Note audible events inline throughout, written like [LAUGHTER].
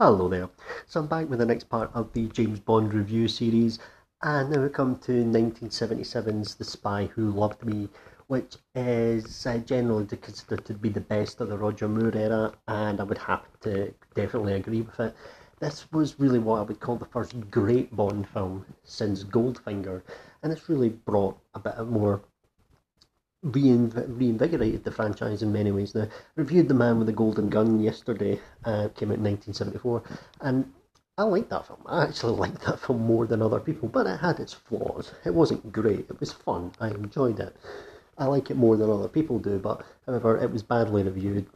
Hello there. So I'm back with the next part of the James Bond review series, and now we come to 1977's The Spy Who Loved Me, which is uh, generally considered to be the best of the Roger Moore era, and I would have to definitely agree with it. This was really what I would call the first great Bond film since Goldfinger, and it's really brought a bit more reinvigorated the franchise in many ways. Now, reviewed The Man with the Golden Gun yesterday, uh, came out in 1974, and I liked that film. I actually [LAUGHS] liked that film more than other people, but it had its flaws. It wasn't great, it was fun. I enjoyed it. I like it more than other people do, but however, it was badly reviewed,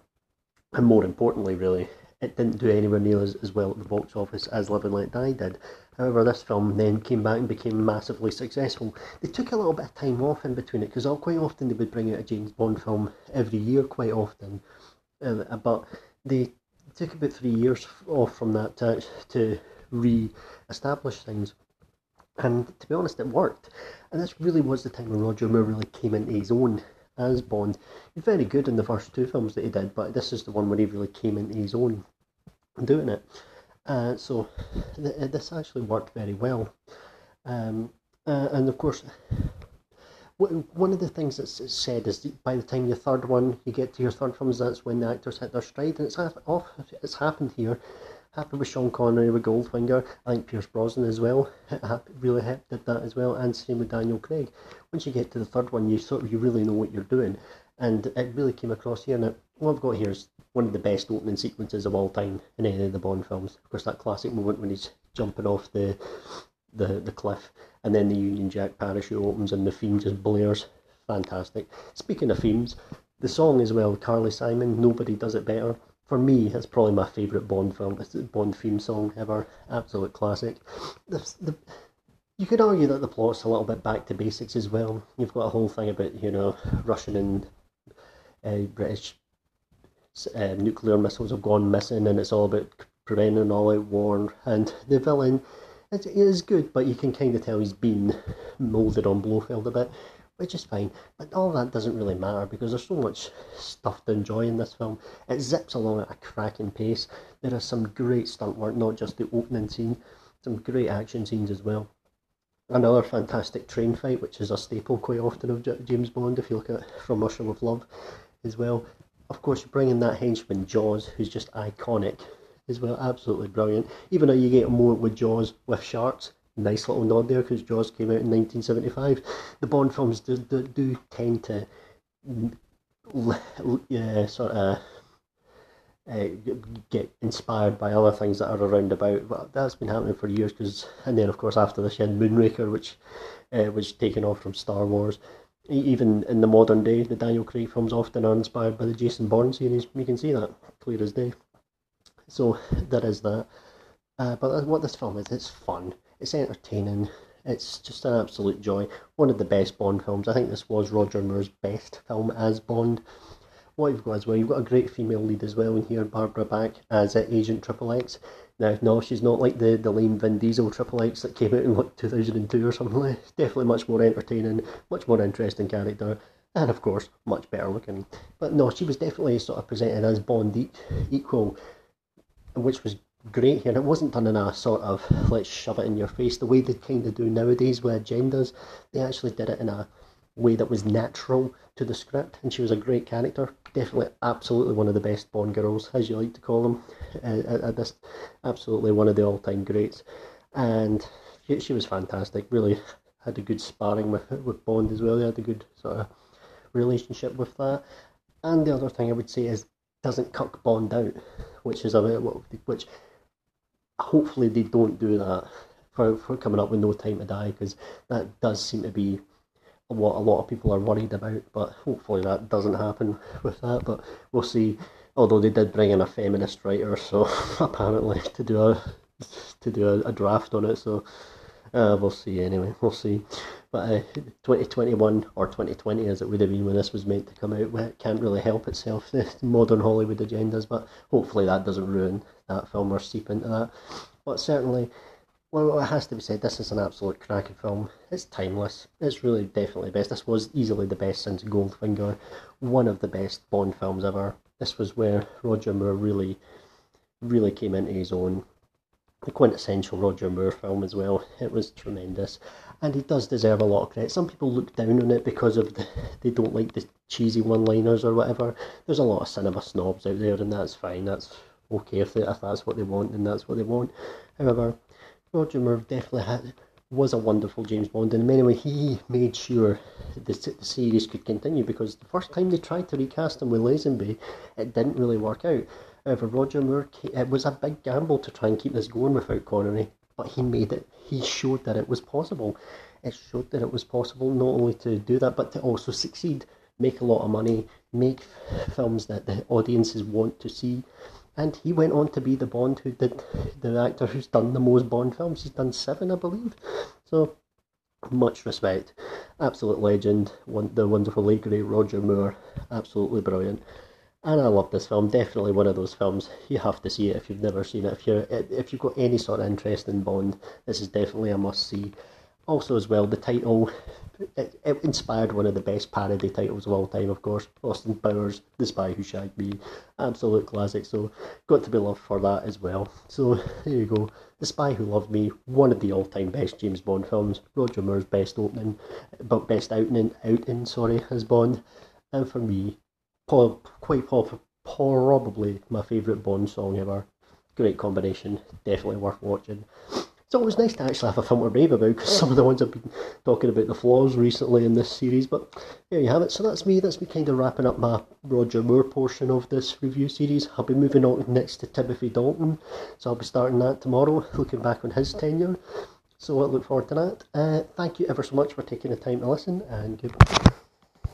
and more importantly, really, it didn't do anywhere near as, as well at the box office as Live and Let Die did. However, this film then came back and became massively successful. They took a little bit of time off in between it because quite often they would bring out a James Bond film every year, quite often. Uh, but they took about three years off from that to, to re-establish things. And to be honest, it worked. And this really was the time when Roger Moore really came into his own as Bond. He's very good in the first two films that he did, but this is the one where he really came into his own doing it. Uh, so th- this actually worked very well. Um, uh, and of course, one of the things that's said is that by the time your third one, you get to your third films, that's when the actors hit their stride, and it's off. It's happened here. Happened with Sean Connery with Goldfinger. I think Pierce Brosnan as well. [LAUGHS] really did that as well, and same with Daniel Craig. Once you get to the third one, you sort of you really know what you're doing, and it really came across here. Now, what I've got here is one of the best opening sequences of all time in any of the Bond films. Of course, that classic moment when he's jumping off the the, the cliff, and then the Union Jack parachute opens and the theme just blares. Fantastic. Speaking of themes, the song as well, Carly Simon, Nobody Does It Better. For me, it's probably my favourite Bond film. It's the Bond theme song ever. Absolute classic. The, the, you could argue that the plot's a little bit back to basics as well. You've got a whole thing about, you know, Russian and uh, British uh, nuclear missiles have gone missing, and it's all about preventing all-out war. And the villain it is good, but you can kind of tell he's been moulded on Blofeld a bit, which is fine. But all that doesn't really matter because there's so much stuff to enjoy in this film. It zips along at a cracking pace. There is some great stunt work, not just the opening scene, some great action scenes as well. Another fantastic train fight, which is a staple quite often of James Bond, if you look at From Russia with Love as well. Of course, you bring in that henchman Jaws, who's just iconic as well. Absolutely brilliant. Even though you get more with Jaws with sharks. Nice little nod there because Jaws came out in 1975. The Bond films do, do, do tend to yeah, sort of uh, get inspired by other things that are around about. But that's been happening for years. Cause, and then, of course, after this, you had Moonraker, which uh, was taken off from Star Wars. Even in the modern day, the Daniel Craig films often are inspired by the Jason Bourne series. You can see that clear as day. So there is that. Uh, but what this film is, it's fun, it's entertaining, it's just an absolute joy. One of the best Bond films. I think this was Roger Moore's best film as Bond. What you've got as well, you've got a great female lead as well in here, Barbara Bach as uh, Agent Triple X. Now, no, she's not like the, the lame Vin Diesel Triple X that came out in like 2002 or something like. Definitely much more entertaining, much more interesting character, and of course, much better looking. But no, she was definitely sort of presented as Bond equal which was great here. It wasn't done in a sort of let's shove it in your face the way they kind of do nowadays with agendas. They actually did it in a way that was natural to the script, and she was a great character. Definitely, absolutely one of the best Bond girls, as you like to call them. Uh, this, absolutely one of the all-time greats, and she, she was fantastic. Really had a good sparring with with Bond as well. They had a good sort of relationship with that. And the other thing I would say is doesn't cuck Bond out, which is a which hopefully they don't do that for, for coming up with No Time to Die because that does seem to be what a lot of people are worried about. But hopefully that doesn't happen with that. But we'll see. Although they did bring in a feminist writer, so [LAUGHS] apparently to do a to do a, a draft on it, so uh, we'll see. Anyway, we'll see. But uh, 2021 or 2020, as it would have been when this was meant to come out, it can't really help itself, [LAUGHS] the modern Hollywood agendas, but hopefully that doesn't ruin that film or seep into that. But certainly, well, it has to be said, this is an absolute cracking film. It's timeless. It's really definitely best. This was easily the best since Goldfinger, one of the best Bond films ever. This was where Roger Moore really really came into his own. The quintessential Roger Moore film as well. It was tremendous, and he does deserve a lot of credit. Some people look down on it because of the, they don't like the cheesy one-liners or whatever. There's a lot of cinema snobs out there, and that's fine. That's okay if, they, if that's what they want, then that's what they want. However, Roger Moore definitely had was a wonderful James Bond, and ways he made sure the, the series could continue because the first time they tried to recast him with Lazenby, it didn't really work out. However, Roger Moore, it was a big gamble to try and keep this going without Connery, but he made it. He showed that it was possible. It showed that it was possible not only to do that, but to also succeed, make a lot of money, make films that the audiences want to see and he went on to be the Bond who did the actor who's done the most Bond films. He's done seven, I believe. So much respect, absolute legend. One, the wonderful late great Roger Moore, absolutely brilliant. And I love this film. Definitely one of those films you have to see it if you've never seen it. If you're if you've got any sort of interest in Bond, this is definitely a must see. Also, as well, the title it, it, inspired one of the best parody titles of all time, of course. Austin Powers, The Spy Who Shagged Me, absolute classic. So got to be loved for that as well. So there you go. The Spy Who Loved Me, one of the all-time best James Bond films. Roger Moore's best opening, but best outing, outing, sorry, as Bond. And for me, quite probably my favourite Bond song ever. Great combination, definitely worth watching it's always nice to actually have a film to rave about because some of the ones I've been talking about the flaws recently in this series. But there you have it. So that's me. That's me kind of wrapping up my Roger Moore portion of this review series. I'll be moving on next to Timothy Dalton. So I'll be starting that tomorrow, looking back on his tenure. So I look forward to that. Uh, thank you ever so much for taking the time to listen and goodbye.